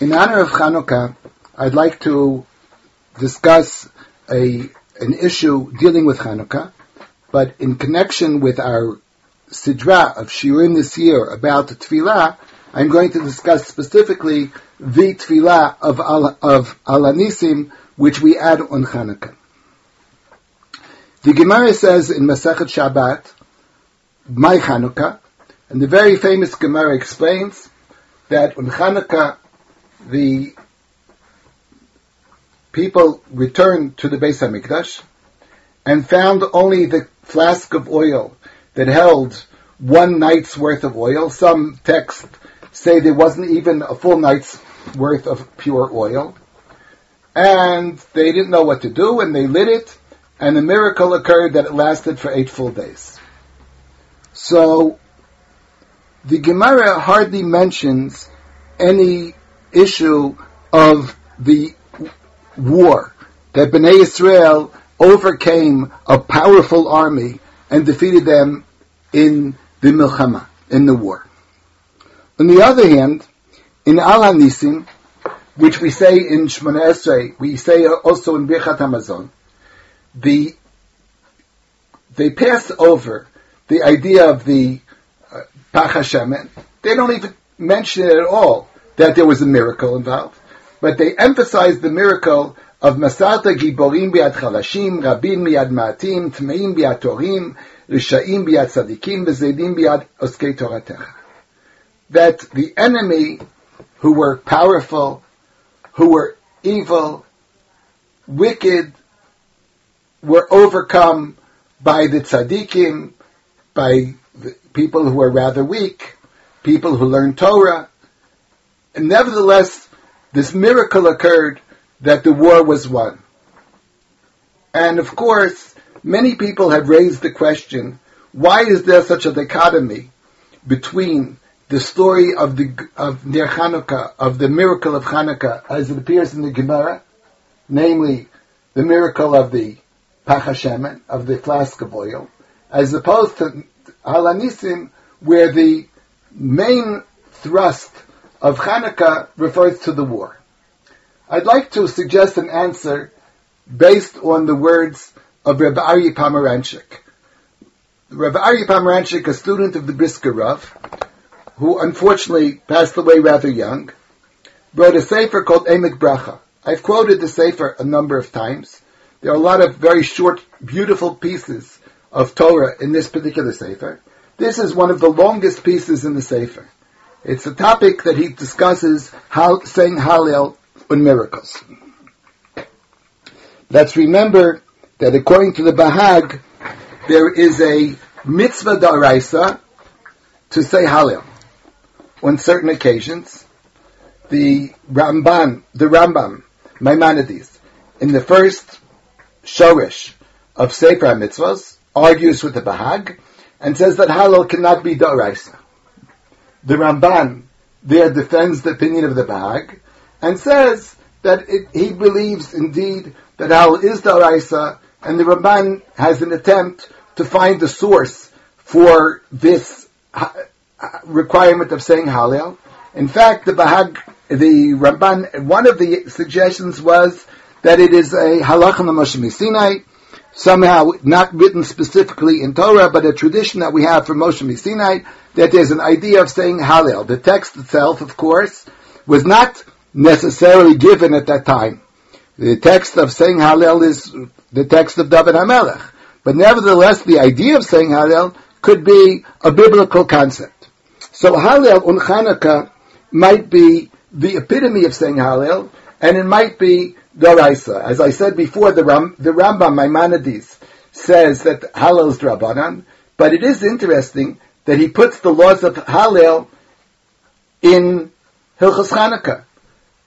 In honor of Hanukkah, I'd like to discuss a an issue dealing with Hanukkah, but in connection with our sidra of shiurim this year about the tefillah, I'm going to discuss specifically the tefillah of Al, of Alanisim, which we add on Hanukkah. The Gemara says in Masechet Shabbat, my Hanukkah, and the very famous Gemara explains that on Hanukkah, the people returned to the Beis Hamikdash and found only the flask of oil that held one night's worth of oil. Some texts say there wasn't even a full night's worth of pure oil. And they didn't know what to do, and they lit it, and the miracle occurred that it lasted for eight full days. So, the Gemara hardly mentions any issue of the war that Bnei Israel overcame a powerful army and defeated them in the milchama, in the war. On the other hand, in Al Hanisim, which we say in Shemona Esrei, we say also in Birchat Hamazon, the they pass over the idea of the uh, Pach Hashem. They don't even mention it at all that there was a miracle involved, but they emphasized the miracle of Masata Giborim biad Chalashim, Rabin biad Maatim, Tmeim biad Torim, Risha'im biad Tzadikim, Bezedim biad Oskei Toratecha. That the enemy who were powerful, who were evil, wicked, were overcome by the tzaddikim, by the people who are rather weak, people who learn Torah. And nevertheless, this miracle occurred that the war was won. And of course, many people have raised the question, why is there such a dichotomy between the story of the of Ner Hanukkah, of the miracle of Hanukkah, as it appears in the Gemara, namely the miracle of the Pach of the flask of oil, as opposed to Halanisim, where the main thrust of Hanukkah refers to the war. I'd like to suggest an answer based on the words of Rabbi Aryeh Pomeranchik. Rabbi Aryeh Pomeranchik, a student of the Brisker Rav, who unfortunately passed away rather young, wrote a sefer called Emek Bracha. I've quoted the sefer a number of times. There are a lot of very short, beautiful pieces of Torah in this particular sefer. This is one of the longest pieces in the sefer. It's a topic that he discusses how saying Hallel on miracles. Let's remember that according to the Bahag, there is a mitzvah daraisa to say Hallel on certain occasions, the Ramban, the Rambam, Maimonides, in the first Shorish of Sefer Mitzvahs, argues with the Bahag and says that Hallel cannot be Doraisa. The Ramban there defends the opinion of the Bahag and says that it, he believes indeed that Hallel is Doraisa and the Ramban has an attempt to find the source for this requirement of saying Hallel. In fact, the Bahag, the Ramban, one of the suggestions was that it is a the Moshe Sinai, somehow not written specifically in Torah, but a tradition that we have from Moshe Sinai, that there's an idea of saying Hallel. The text itself, of course, was not necessarily given at that time. The text of saying Hallel is the text of David HaMelech. But nevertheless, the idea of saying Hallel could be a biblical concept. So Hallel on Chanukah might be the epitome of saying Hallel, and it might be Doraisa. As I said before, the, Ram, the Rambam Maimonides says that Hallel is Drabanan, but it is interesting that he puts the laws of Hallel in Hilchas Chanukah.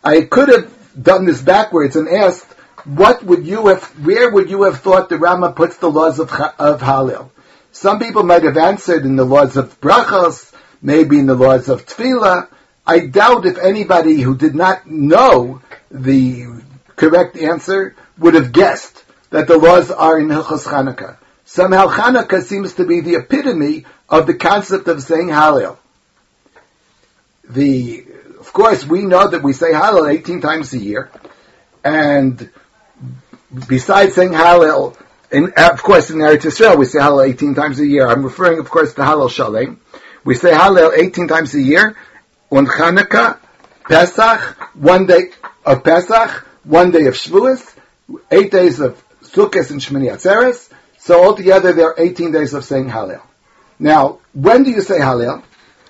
I could have done this backwards and asked, what would you have, where would you have thought the Rama puts the laws of, of Hallel? Some people might have answered in the laws of Brachos, maybe in the laws of Tefillah. I doubt if anybody who did not know the correct answer would have guessed that the laws are in Hilchos Chanukah. Somehow Chanukah seems to be the epitome of the concept of saying Hallel. The of course, we know that we say Hallel 18 times a year, and besides saying Hallel, in, of course, in Eretz Yisrael, we say Hallel 18 times a year. I'm referring, of course, to Hallel Shalem. We say Hallel 18 times a year on Chanukah, Pesach, one day of Pesach, one day of Shavuos, eight days of Sukkot and Shmini Atzeres. So altogether, there are 18 days of saying Hallel. Now, when do you say Hallel?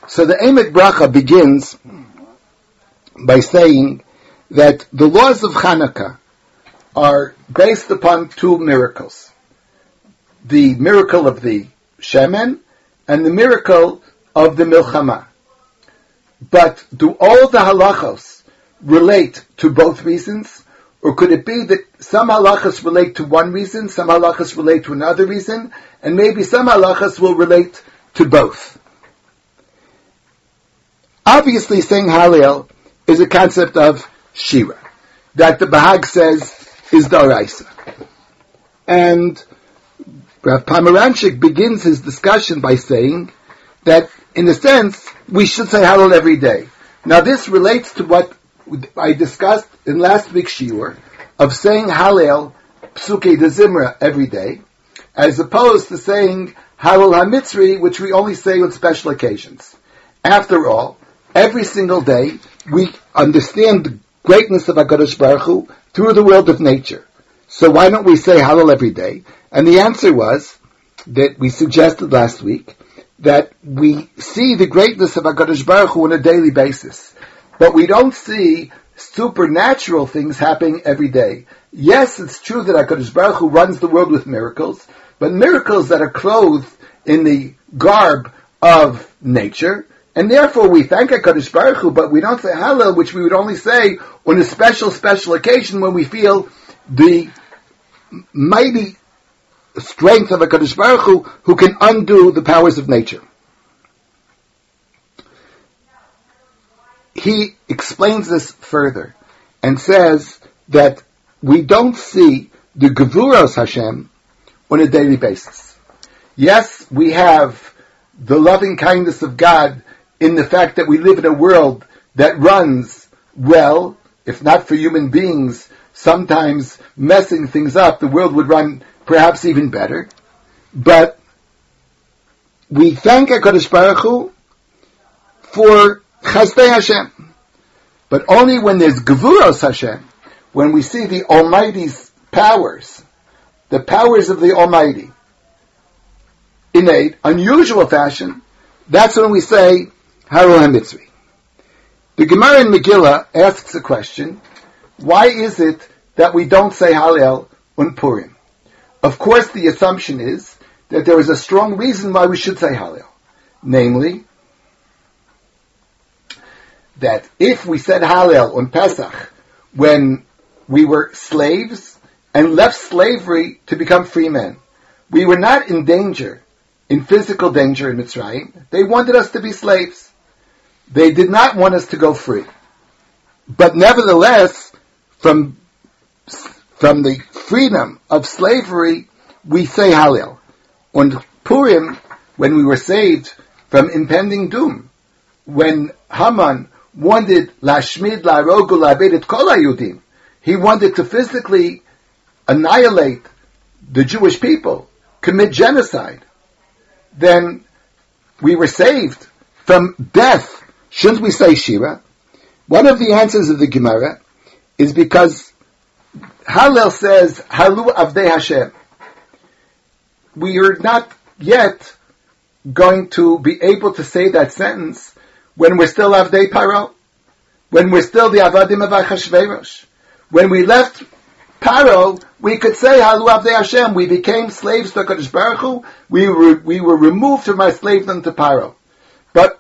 So the Emek Bracha begins by saying that the laws of Hanukkah are based upon two miracles. The miracle of the Shemen and the miracle of the Milchama. But do all the halachos relate to both reasons? Or could it be that some halachas relate to one reason, some halachas relate to another reason, and maybe some halachas will relate to both? Obviously, saying Hallel is a concept of Shira, that the Bahag says is the Araisa. And Rav Pomeranchik begins his discussion by saying that, in a sense, we should say Hallel every day. Now, this relates to what I discussed in last week's Shiur of saying Hallel Psuke de Zimra every day, as opposed to saying Hallel HaMitzri, which we only say on special occasions. After all, every single day we understand the greatness of HaKadosh Baruch Hu through the world of nature. So why don't we say Hallel every day? And the answer was that we suggested last week that we see the greatness of HaKadosh Baruch Hu on a daily basis. But we don't see supernatural things happening every day. Yes, it's true that HaKadosh Baruch Hu runs the world with miracles, but miracles that are clothed in the garb of nature, and therefore we thank HaKadosh Baruch Hu, but we don't say Hallel, which we would only say on a special, special occasion when we feel the mighty strength of HaKadosh Baruch Hu, who can undo the powers of nature. He explains this further and says that we don't see the Gevuros Hashem on a daily basis. Yes, we have the loving kindness of God in the fact that we live in a world that runs well, if not for human beings, sometimes messing things up, the world would run perhaps even better. But we thank HaKadosh Baruch Hu for Chasdei Hashem. But only when there's Gevuros Hashem, when we see the Almighty's powers, the powers of the Almighty, in a unusual fashion, that's when we say Hallel HaMitzri. The Gemara in Megillah asks a question, why is it that we don't say Hallel on Purim? Of course, the assumption is that there is a strong reason why we should say Hallel. Namely, that if we said Hallel on Pesach when we were slaves and left slavery to become free men, we were not in danger, in physical danger in Mitzrayim. They wanted us to be slaves. They did not want us to go free. But nevertheless, from, from the freedom of slavery, we say Hallel. On Purim, when we were saved from impending doom, when Haman wanted Lashmid Larogu Labedit Kol Yudim, he wanted to physically annihilate the Jewish people, commit genocide, then we were saved from death Shouldn't we say Shira? One of the answers of the Gemara is because Hallel says Halu Avdei Hashem. We are not yet going to be able to say that sentence when we're still Avdei Paro, when we're still the Avadim of Achashverosh. When we left Paro, we could say Halu Avdei Hashem. We became slaves to Kodesh Baruch Hu. We were, we were removed from our slavedom to Paro. But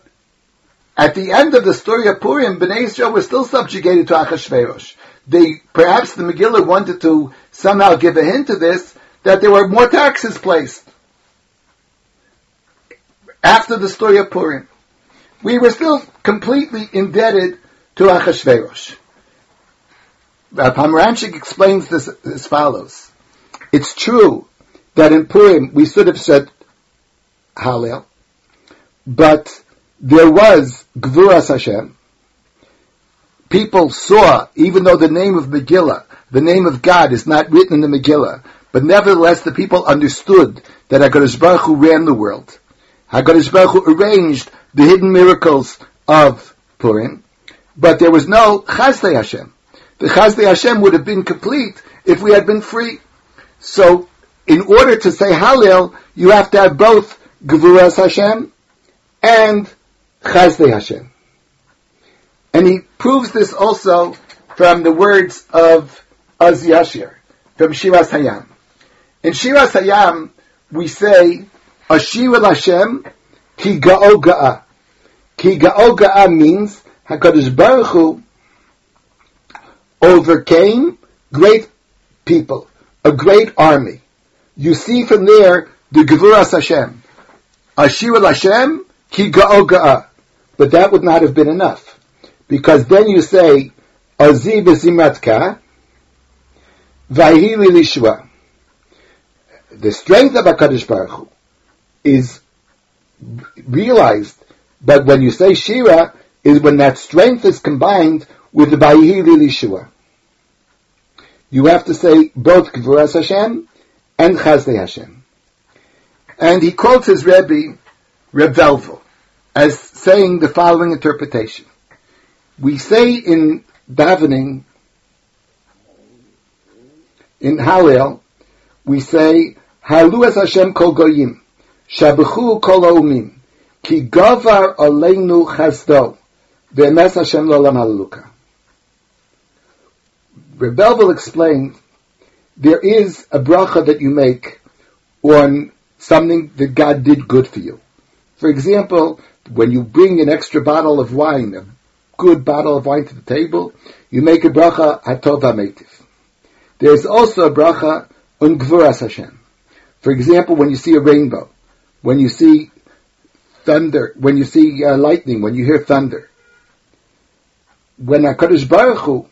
at the end of the story of Purim, Bnei Israel were still subjugated to Achashverosh. They, perhaps the Megillah wanted to somehow give a hint to this, that there were more taxes placed. After the story of Purim. We were still completely indebted to Achashverosh. Uh, Pomeranchik explains this as follows. It's true that in Purim we should have said Hallel, but there was Gvuras Hashem, people saw, even though the name of Megillah, the name of God is not written in the Megillah, but nevertheless the people understood that HaKadosh Baruch Hu ran the world. HaKadosh Baruch Hu arranged the hidden miracles of Purim, but there was no Chazdei Hashem. The Chazdei Hashem would have been complete if we had been free. So, in order to say Hallel, you have to have both Gevuras Hashem and Chazdei Hashem. And he proves this also from the words of Az Yashir, from Shiras Hayam. In Shiras Hayam, we say, Ashir Hashem, ki ga'o ga'a. Ki ga'o ga'a means, HaKadosh Baruch Hu overcame great people, a great army. You see from there the Gevuras Hashem. Ashir Hashem, ki ga'o ga'a. But that would not have been enough. Because then you say, Aziv Zimatka, Vahili Lishwa. The strength of HaKadosh Baruch Hu is realized, but when you say Shira, is when that strength is combined with the Vahili Lishwa. You have to say both Gvuras Hashem and Chazdei Hashem. And he quotes his Rebbe, Reb Velvel, as saying the following interpretation. We say in davening, in Hallel, we say, Halu es Hashem kol goyim, shabechu kol haumim, ki gavar aleinu chazdo, ve'emes Hashem lo haluka. Reb Velvel explain, there is a bracha that you make on something that God did good for you. For example, when you bring an extra bottle of wine, a good bottle of wine to the table, you make a bracha hatov hametiv. There's also a bracha on gvuras Hashem. For example, when you see a rainbow, when you see thunder, when you see uh, lightning, when you hear thunder, when Hakadosh Baruch Hu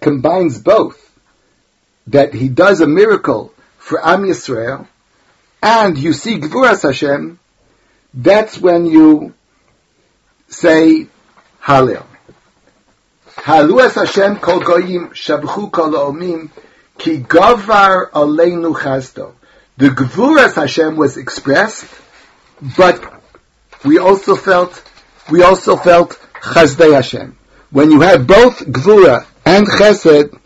combines both, that He does a miracle for Am Yisrael, and you see Gvuras Hashem, that's when you say Hallel. Halu es Hashem kol goyim shabchu kol omim ki gavar aleinu chazdo. The Gvuras Hashem was expressed, but we also felt, we also felt Chazdei Hashem. When you have both Gvura and Chesed,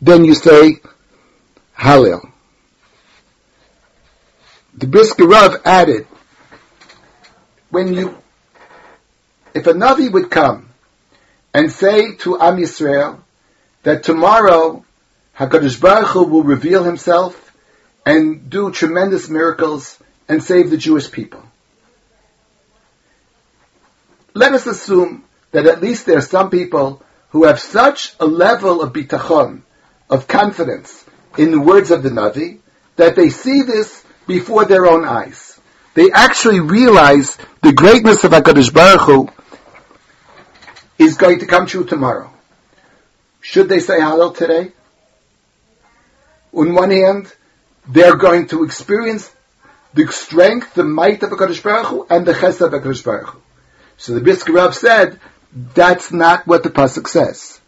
then you say Hallel. The Brisker Rav added, when you, if a Navi would come and say to Am Yisrael that tomorrow Hakadosh Baruch Hu will reveal Himself and do tremendous miracles and save the Jewish people. Let us assume that at least there are some people who have such a level of bitachon, of confidence in the words of the Navi, that they see this before their own eyes. They actually realize the greatness of HaKadosh Baruch Hu is going to come true tomorrow. Should they say Hallel today? On one hand, they're going to experience the strength, the might of HaKadosh Baruch Hu, and the chesed of HaKadosh Baruch Hu. So the Brisker Rav said, that's not what the Pasuk says.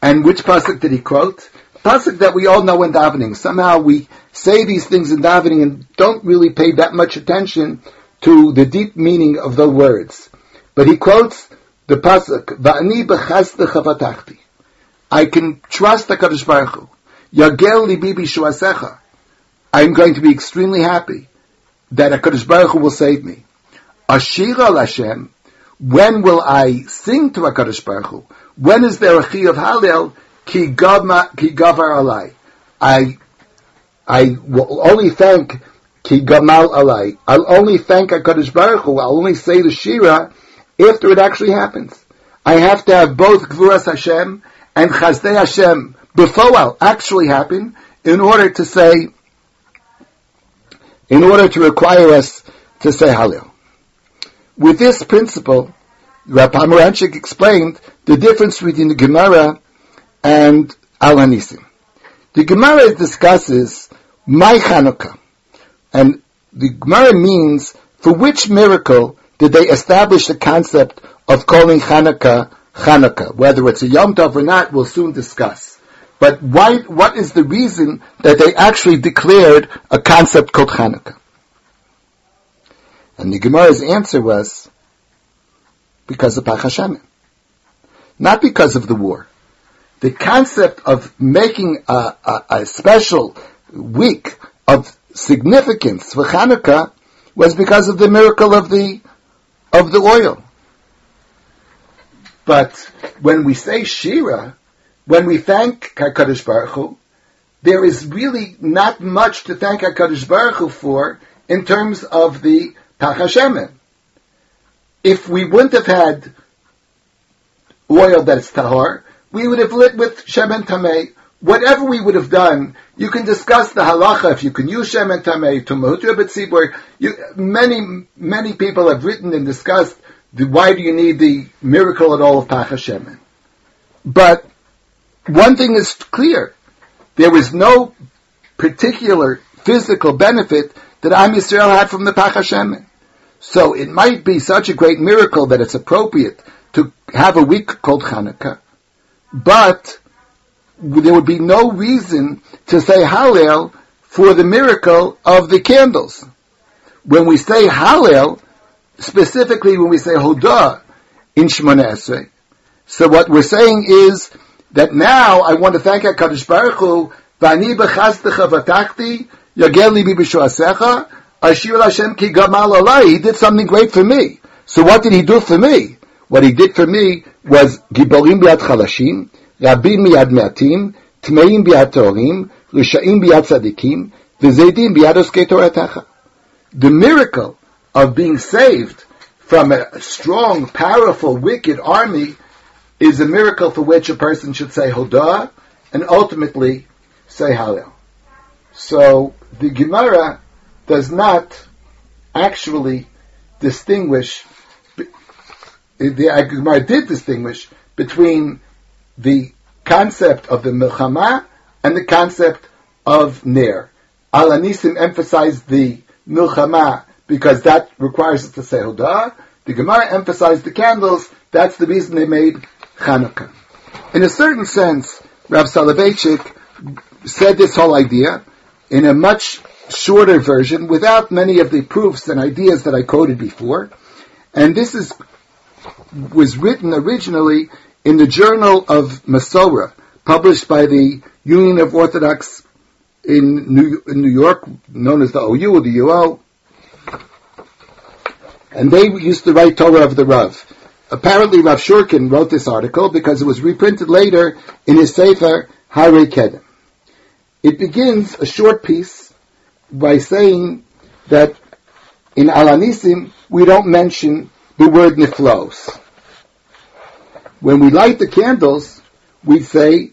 And which Pasuk did he quote? Pasuk that we all know in davening. Somehow we say these things in davening and don't really pay that much attention to the deep meaning of the words. But he quotes the pasuk, "Va'ani b'chasda chavatachti." I can trust the Kadosh Baruch Hu. Yagel libi b'shuasecha. I'm going to be extremely happy that Hakadosh Baruch Hu will save me. Ashira Hashem. When will I sing to Hakadosh Baruch Hu? When is there a chi of Hallel? Ki gavar alai. I I will only thank ki gamal alai. I'll only thank Hakadosh Baruch Hu. I'll only say the shira after it actually happens. I have to have both Gvuras Hashem and Chazdei Hashem before it actually happen in order to say, in order to require us to say Hallel. With this principle, Rabbi Pomeranchik explained the difference between the Gemara and Al Hanisim. The Gemara discusses my Chanukah, and the Gemara means for which miracle did they establish the concept of calling Hanukkah Hanukkah. Whether it's a Yom Tov or not, we'll soon discuss. But why, what is the reason that they actually declared a concept called Hanukkah? And the Gemara's answer was, because of Pach Not because of the war. The concept of making a, a, a special week of significance for Hanukkah was because of the miracle of the of the oil. But when we say Shira, when we thank HaKadosh Baruch Hu, there is really not much to thank HaKadosh Baruch Hu for in terms of the Pach If we wouldn't have had oil that's tahor, we would have lit with Shemen Tameh. Whatever we would have done, you can discuss the halacha if you can use Shemen Tameh to Mahutra B'tzibur. Many, many people have written and discussed the, why do you need the miracle at all of Pach Shemen. But one thing is clear. There was no particular physical benefit that Am Yisrael had from the Pach Shemen. So it might be such a great miracle that it's appropriate to have a week called Hanukkah, but there would be no reason to say Hallel for the miracle of the candles. When we say Hallel, specifically when we say Hodah in Shemona Esrei, so what we're saying is that now I want to thank HaKadosh Baruch Hu, yagel libi b'shuasecha, Ashir Hashem ki gamal. He did something great for me. So what did he do for me? What he did for me was giborim biad chalashim, rabim biad me'atim, tmeim biad torim, risha'im biad tzadikim, v'zeidim biad oskei toratacha. The miracle of being saved from a strong, powerful, wicked army is a miracle for which a person should say Hodah and ultimately say Hallel. So the Gemara does not actually distinguish, the Gemara did distinguish between the concept of the milchama and the concept of ner. Alanisim emphasized the milchama because that requires us to say Hodah. The Gemara emphasized the candles. That's the reason they made Chanukah. In a certain sense, Rav Soloveitchik said this whole idea in a much shorter version without many of the proofs and ideas that I quoted before. And this is was written originally in the Journal of Masorah, published by the Union of Orthodox in New, in New York, known as the OU or the UO. And they used to write Torah of the Rav. Apparently, Rav Shurkin wrote this article because it was reprinted later in his Sefer Harei Kedem. It begins a short piece by saying that in Alanisim we don't mention the word niflos. When we light the candles, we say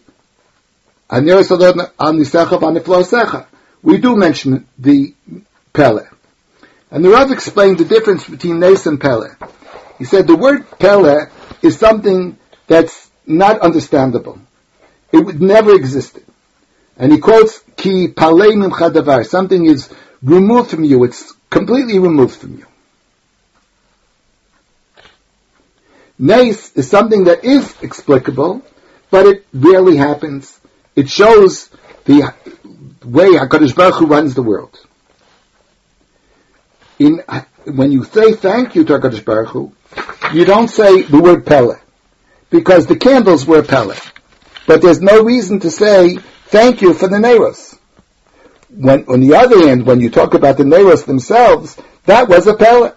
we do mention the pele. And the Rav explained the difference between Nes and pele. He said the word pele is something that's not understandable. It would never existed. And he quotes ki palei mimcha Something is removed from you. It's completely removed from you. Nes is something that is explicable, but it rarely happens. It shows the way HaKadosh Baruch Hu runs the world. In, when you say thank you to HaKadosh Baruch Hu, you don't say the word Pele, because the candles were Pele. But there's no reason to say thank you for the Neros. When, on the other hand, when you talk about the Neros themselves, that was a pele.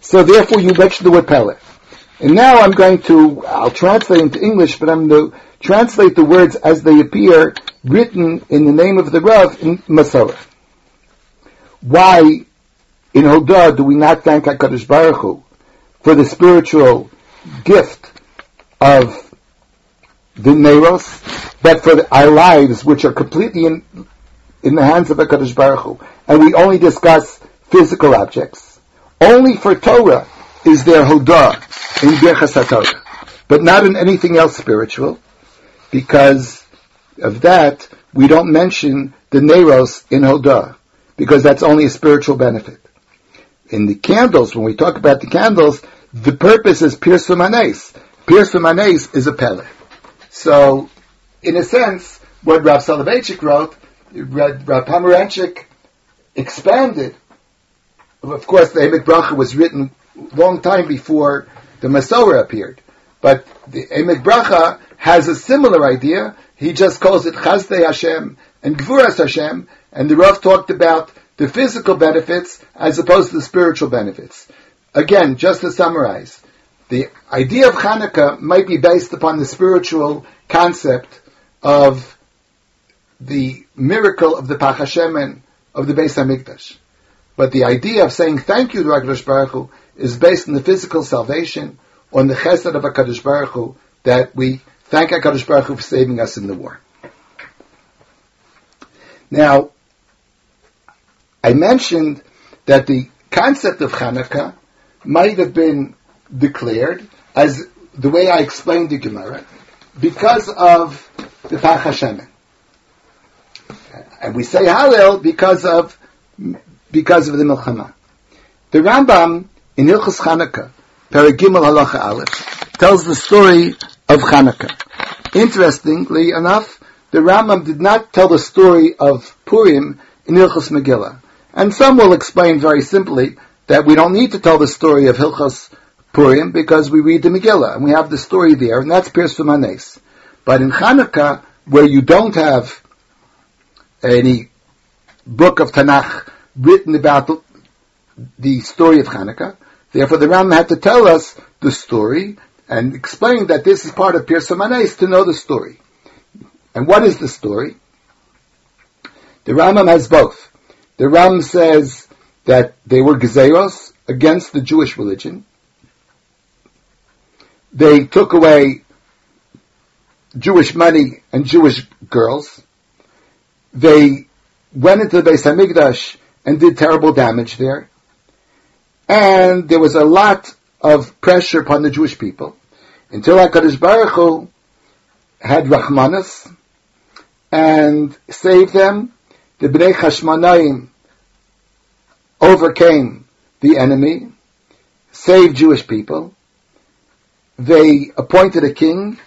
So therefore you mentioned the word pele. And now I'm going to, I'll translate into English, but I'm going to translate the words as they appear written in the name of the Rav in Masorah. Why in Hodah do we not thank HaKadosh Baruch Hu for the spiritual gift of the Neros, but for our lives, which are completely in, in the hands of HaKadosh Baruch Hu, and we only discuss physical objects. Only for Torah is there Hodah in Birchas HaTorah, but not in anything else spiritual, because of that, we don't mention the Neros in Hodah, because that's only a spiritual benefit. In the candles, when we talk about the candles, the purpose is Pirsum Pirsa Manes is a Pele. So, in a sense, what Rav Soloveitchik wrote, Rav Pomeranchik expanded. Of course, the Emek Bracha was written long time before the Masorah appeared. But the Emek Bracha has a similar idea. He just calls it Chazdei Hashem and Gvuras Hashem, and the Rav talked about the physical benefits as opposed to the spiritual benefits. Again, just to summarize, the idea of Hanukkah might be based upon the spiritual concept of the miracle of the Pachashemen of the Beis Hamikdash. But the idea of saying thank you to HaKadosh Baruch Hu is based on the physical salvation, on the chesed of HaKadosh Baruch Hu, that we thank HaKadosh Baruch Hu for saving us in the war. Now, I mentioned that the concept of Hanukkah might have been declared as the way I explained the Gemara because of the Pach Hashem. And we say Hallel because of because of the Milchama. The Rambam in Hilchos Chanukah, Paragimel Halacha Aleph, tells the story of Chanukah. Interestingly enough, the Rambam did not tell the story of Purim in Hilchos Megillah. And some will explain very simply that we don't need to tell the story of Hilchos Purim because we read the Megillah and we have the story there, and that's Pirsumei Nisa. But in Hanukkah, where you don't have any book of Tanakh written about the, story of Hanukkah, therefore the Ram had to tell us the story and explain that this is part of Pirsumei Nisa to know the story. And what is the story? The Rambam has both. The Ram says that they were gezeros against the Jewish religion, they took away Jewish money and Jewish girls. They went into the Beis Hamikdash and did terrible damage there. And there was a lot of pressure upon the Jewish people until HaKadosh Baruch Hu had Rahmanas and saved them. The Bnei Chashmonaim overcame the enemy, saved Jewish people, they appointed a king,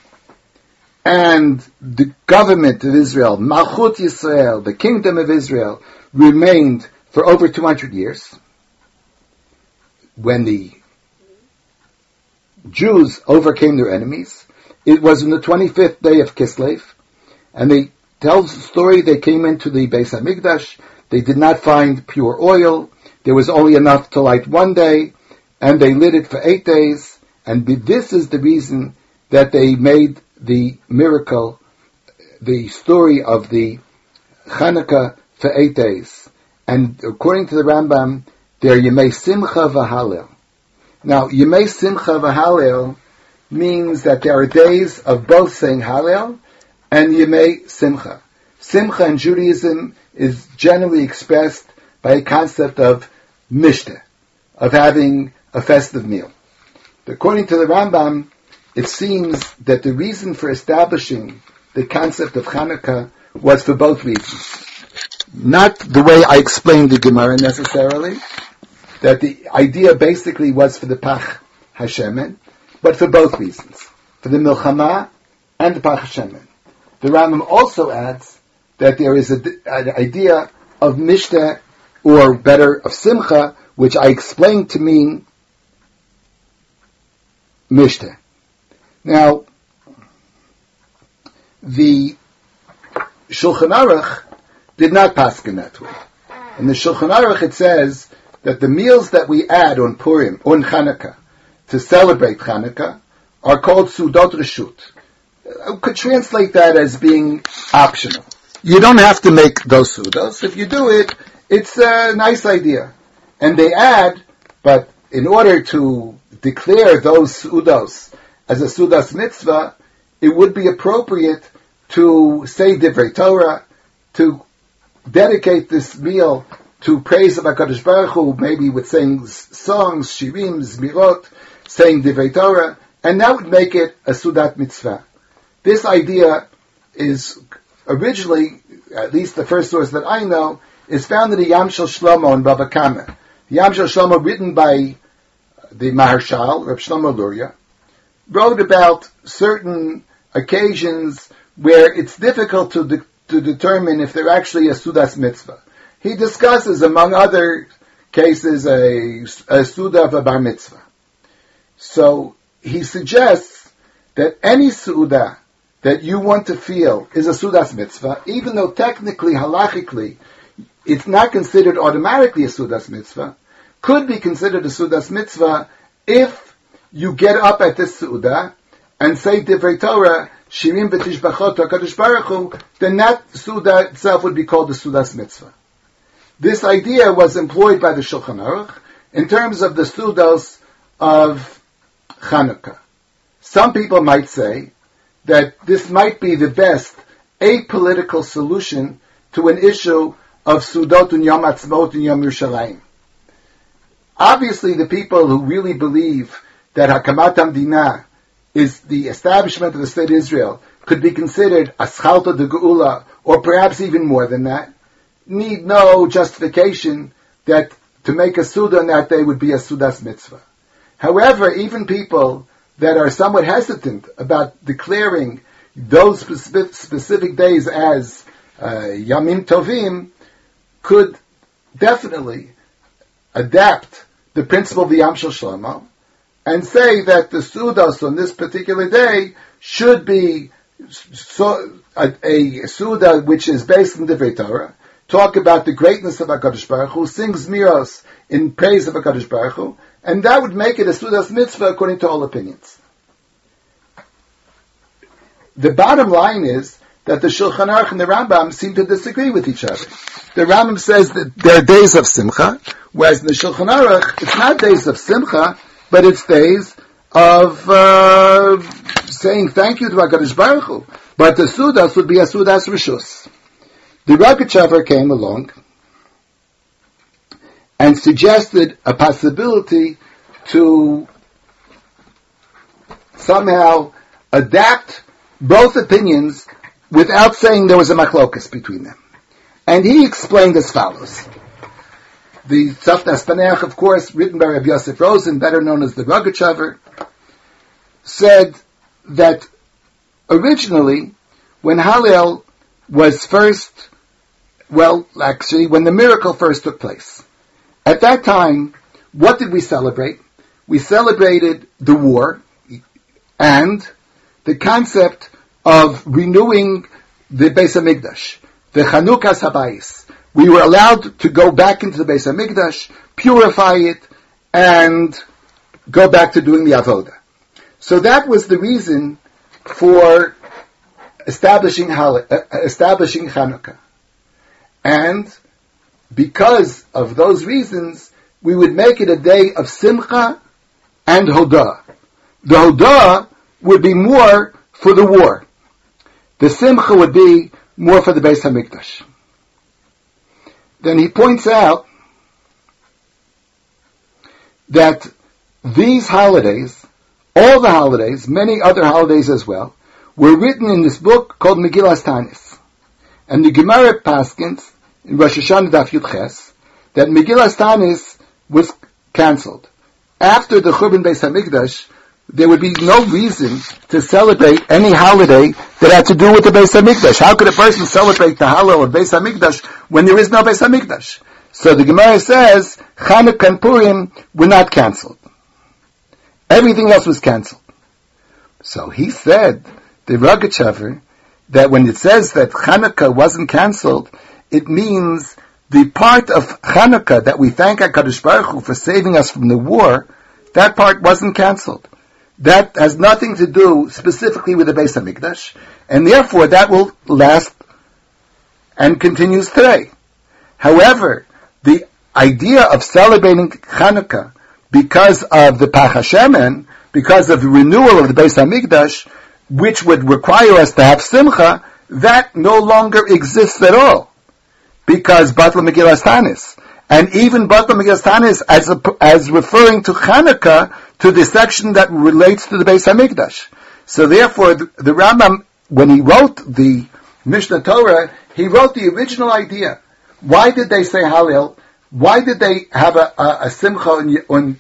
and the government of Israel, Malchut Yisrael, the kingdom of Israel, remained for over 200 years. When the Jews overcame their enemies, it was on the 25th day of Kislev, and they tell the story, they came into the Beis HaMikdash, they did not find pure oil, there was only enough to light one day, and they lit it for eight days, and this is the reason that they made the miracle, the story of the Hanukkah for eight days. And according to the Rambam, they're Yemei Simcha v'Halel. Now, Yemei Simcha v'Halel means that there are days of both saying Halel and Yemei Simcha. Simcha in Judaism is generally expressed by a concept of mishta, of having a festive meal. According to the Rambam, it seems that the reason for establishing the concept of Hanukkah was for both reasons. Not the way I explained the Gemara necessarily, that the idea basically was for the Pach Hashemen, but for both reasons. For the Milchama and the Pach Hashemen. The Rambam also adds that there is a, an idea of Mishta, or better, of Simcha, which I explained to mean Mishnah. Now, the Shulchan Aruch did not pass in that way. In the Shulchan Aruch it says that the meals that we add on Purim, on Chanukah, to celebrate Chanukah, are called Sudot Reshut. I could translate that as being optional. You don't have to make those Sudos. If you do it, it's a nice idea. And they add, but in order to declare those sudos as a sudas mitzvah, it would be appropriate to say divrei Torah, to dedicate this meal to praise of HaKadosh Baruch Hu, maybe with saying songs, shirim, zmirot, saying divrei Torah, and that would make it a sudat mitzvah. This idea is originally, at least the first source that I know, is found in the Yam Shel Shlomo in Bava Kama. The Yam Shel Shlomo written by the Maharshal, Reb Shlomo Luria, wrote about certain occasions where it's difficult to, de- to determine if they're actually a Sudas mitzvah. He discusses, among other cases, a, a Suda of a bar mitzvah. So he suggests that any Suda that you want to feel is a Sudas mitzvah, even though technically, halachically, it's not considered automatically a Sudas mitzvah, could be considered a Sudas mitzvah if you get up at this Suda and say Divrei Torah, Shirim B'Tishbachot HaKadosh Baruch Hu, then that Suda itself would be called the Sudas mitzvah. This idea was employed by the Shulchan Aruch in terms of the Sudos of Chanukah. Some people might say that this might be the best apolitical solution to an issue of Sudot and Yom Atzmaut and Yom Yerushalayim. Obviously, the people who really believe that Hakamat Hamdina is the establishment of the state of Israel could be considered Aschalta de Geula, or perhaps even more than that, need no justification that to make a Suda on that day would be a Sudas mitzvah. However, even people that are somewhat hesitant about declaring those specific, specific days as uh, Yamim Tovim could definitely adapt the principle of the Yam Shel Shlomo and say that the Sudas on this particular day should be so, a, a Suda which is based on the Torah, talk about the greatness of HaKadosh Baruch Hu, sings miros in praise of HaKadosh Baruch Hu, and that would make it a Sudas mitzvah according to all opinions. The bottom line is that the Shulchan Aruch and the Rambam seem to disagree with each other. The Rambam says that there are days of Simcha, whereas in the Shulchan Aruch, it's not days of Simcha, but it's days of uh, saying thank you to HaKadosh Baruch Hu. But the Sudas would be a Sudas Rishus. The Rogachover came along and suggested a possibility to somehow adapt both opinions without saying there was a machlokas between them. And he explained as follows. The Tzafnas Paneach, of course, written by Rabbi Yosef Rosen, better known as the Rogachover, said that originally, when Hallel was first, well, actually, when the miracle first took place, at that time, what did we celebrate? We celebrated the war and the concept of renewing the Beis Hamikdash, the Chanukas Habayis. We were allowed to go back into the Beis Hamikdash, purify it, and go back to doing the avoda. So that was the reason for establishing uh, establishing Hanukkah. And because of those reasons, we would make it a day of Simcha and Hodah. The Hodah would be more for the war. The Simcha would be more for the Beis Hamikdash. Then he points out that these holidays, all the holidays, many other holidays as well, were written in this book called Megillas Tanis. And the Gemara Paskins, in Rosh Hashanah Daf Yud Ches, that Megillas Tanis was cancelled. After the Churban Beis Hamikdash, there would be no reason to celebrate any holiday that had to do with the Beis Hamikdash. How could a person celebrate the Hallel of Beis Hamikdash when there is no Beis Hamikdash? So the Gemara says Chanukah and Purim were not cancelled. Everything else was cancelled. So he said, the Rogachover, that when it says that Chanukah wasn't cancelled, it means the part of Chanukah that we thank HaKadosh Baruch Hu for saving us from the war, that part wasn't cancelled that has nothing to do specifically with the Beis Hamikdash, and therefore that will last and continues today. However, the idea of celebrating Hanukkah because of the Pach because of the renewal of the Beis Hamikdash, which would require us to have Simcha, that no longer exists at all. Because Batla Megillas. And even Batla Megillas as, a, as referring to Hanukkah to the section that relates to the Beis Hamikdash. So therefore, the, the Rambam, when he wrote the Mishnah Torah, he wrote the original idea. Why did they say Hallel? Why did they have a, a, a simcha on, on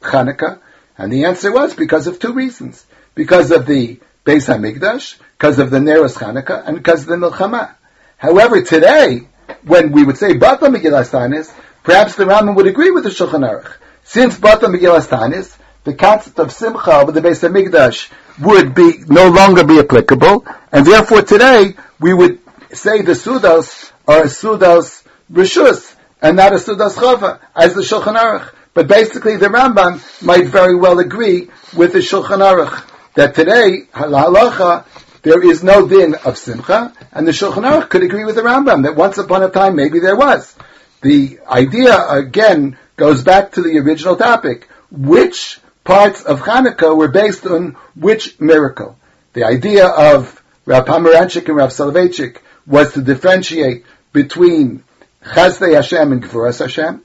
Chanukah? And the answer was because of two reasons. because of the Beis Hamikdash, because of the Neros Chanukah, and because of the Milchama. However, today, when we would say Bata Megillas Tanis, perhaps the Rambam would agree with the Shulchan Aruch. Since Batla Megillas Taanis, the concept of Simcha with the Beis Hamikdash would be no longer be applicable, and therefore today we would say the Sudos are Sudos Rishus, and not a Sudas Chova, as the Shulchan Aruch. But basically the Rambam might very well agree with the Shulchan Aruch, that today, halacha, there is no din of simcha, and the Shulchan Aruch could agree with the Rambam that once upon a time maybe there was. The idea again goes back to the original topic: which parts of Hanukkah were based on which miracle? The idea of Rav Pomeranchik and Rav Soloveitchik was to differentiate between Chasdei Hashem and Gvuras Hashem,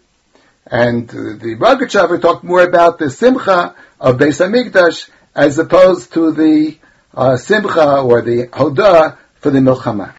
and the Rogatchover talked more about the Simcha of Beis Hamikdash as opposed to the uh, simcha or the hodah for the milchama.